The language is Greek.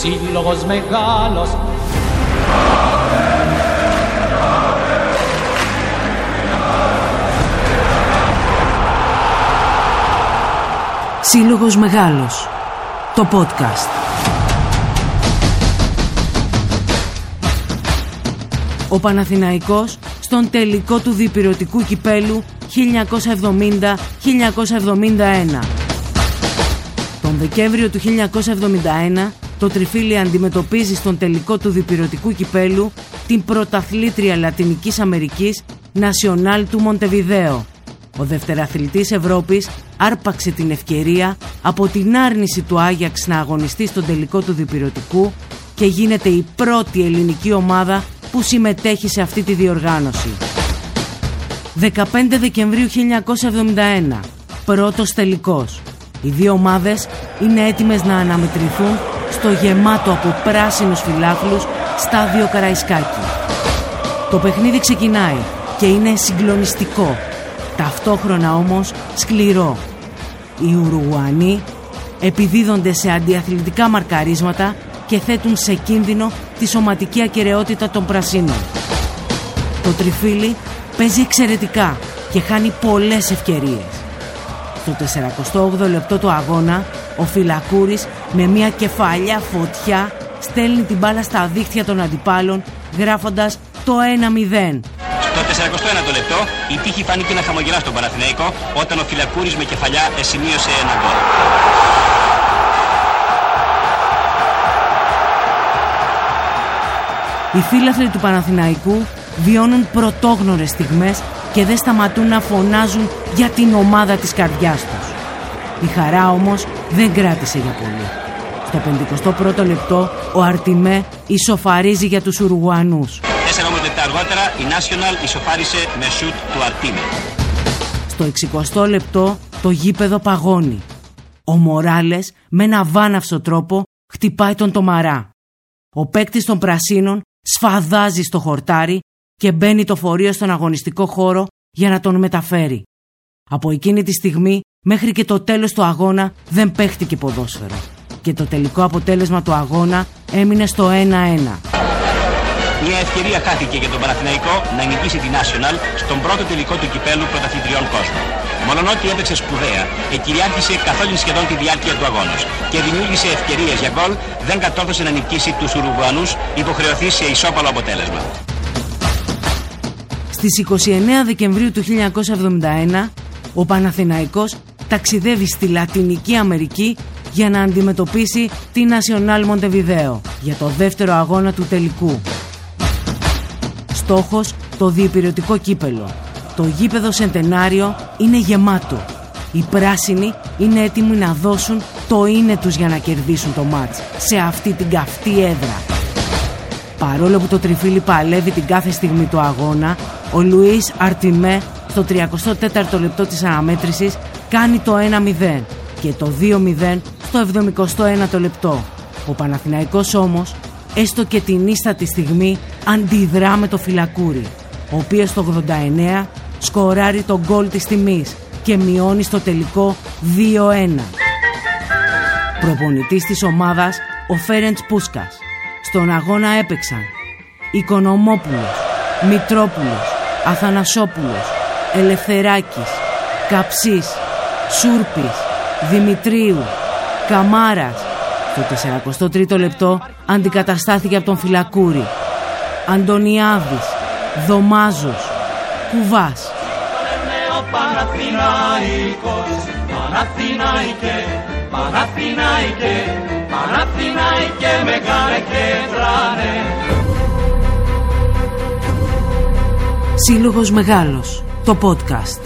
Σύλλογος μεγάλος. Σύλλογος Μεγάλος. Το podcast. Ο Παναθηναϊκός στον τελικό του διπυρωτικού κυπέλου 1970-1971 Τον Δεκέμβριο του 1971 το Τριφύλι αντιμετωπίζει στον τελικό του διπυρωτικού κυπέλου την πρωταθλήτρια Λατινικής Αμερικής Νασιονάλ του Μοντεβιδέο. Ο δευτεραθλητής Ευρώπης άρπαξε την ευκαιρία από την άρνηση του Άγιαξ να αγωνιστεί στον τελικό του διπυρωτικού και γίνεται η πρώτη ελληνική ομάδα που συμμετέχει σε αυτή τη διοργάνωση. 15 Δεκεμβρίου 1971. Πρώτος τελικός. Οι δύο ομάδες είναι έτοιμες να αναμετρηθούν στο γεμάτο από πράσινους φυλάχλους στάδιο Καραϊσκάκη. Το παιχνίδι ξεκινάει και είναι συγκλονιστικό, ταυτόχρονα όμως σκληρό. Οι Ουρουγουανοί επιδίδονται σε αντιαθλητικά μαρκαρίσματα και θέτουν σε κίνδυνο τη σωματική ακαιρεότητα των πρασίνων. Το τριφύλι παίζει εξαιρετικά και χάνει πολλές ευκαιρίες. Στο 48ο λεπτό του αγώνα, ο Φυλακούρης με μια κεφαλιά φωτιά στέλνει την μπάλα στα δίχτυα των αντιπάλων γράφοντας το 1-0. Στο 41ο λεπτό η τύχη φάνηκε να χαμογελά στον Παναθηναϊκό όταν ο Φυλακούρης με κεφαλιά εσημείωσε ένα γκολ. Οι φίλαθλοι του Παναθηναϊκού βιώνουν πρωτόγνωρες στιγμές και δεν σταματούν να φωνάζουν για την ομάδα της καρδιάς τους. Η χαρά όμως δεν κράτησε για πολύ. Στο 51ο λεπτό ο Αρτιμέ ισοφαρίζει για τους Ουρουγουανούς. Τέσσερα λεπτά αργότερα η National ισοφάρισε με σουτ του Αρτίμε. Στο 60ο λεπτό το γήπεδο παγώνει. Ο Μοράλες με ένα βάναυσο τρόπο χτυπάει τον Τομαρά. Ο παίκτης των Πρασίνων σφαδάζει στο χορτάρι και μπαίνει το φορείο στον αγωνιστικό χώρο για να τον μεταφέρει. Από εκείνη τη στιγμή μέχρι και το τέλος του αγώνα δεν παίχτηκε ποδόσφαιρο. Και το τελικό αποτέλεσμα του αγώνα έμεινε στο 1-1. Μια ευκαιρία χάθηκε για τον Παναθηναϊκό να νικήσει την National στον πρώτο τελικό του κυπέλου πρωταθλητριών κόσμου. Μολονότι έπαιξε σπουδαία, εκυριάρχησε καθ' όλη σχεδόν τη διάρκεια του αγώνος και δημιούργησε ευκαιρίες για γκολ, δεν κατόρθωσε να νικήσει τους Ουρουγουανούς, υποχρεωθείς σε ισόπαλο αποτέλεσμα. Στις 29 Δεκεμβρίου του 1971, ο Παναθηναϊκός ταξιδεύει στη Λατινική Αμερική για να αντιμετωπίσει τη Nacional Montevideo για το δεύτερο αγώνα του τελικού. Στόχος το διεπηρετικό κύπελο. Το γήπεδο Σεντενάριο είναι γεμάτο. Οι πράσινοι είναι έτοιμοι να δώσουν το είναι τους για να κερδίσουν το μάτς σε αυτή την καυτή έδρα. Παρόλο που το τριφύλι παλεύει την κάθε στιγμή του αγώνα, ο Λουίς Αρτιμέ στο 34ο λεπτό της αναμέτρησης κάνει το 1-0 και το 2-0 στο 71ο λεπτό. Ο Παναθηναϊκός όμως, έστω και την ίστατη στιγμή, αντιδρά με το φυλακούρι, ο οποίος το 89 σκοράρει τον γκολ της τιμής και μειώνει στο τελικό 2-1. Προπονητής της ομάδας ο Φέρεντς Πούσκας. Στον αγώνα έπαιξαν Οικονομόπουλος, Μητρόπουλος, Αθανασόπουλος, Ελευθεράκης, Καψής, Σούρπης, Δημητρίου, Καμάρας. Το 43ο λεπτό αντικαταστάθηκε από τον Φυλακούρη. Αντωνιάδης, Δωμάζος, Κουβάς. Σύλλογος Μεγάλος, το podcast.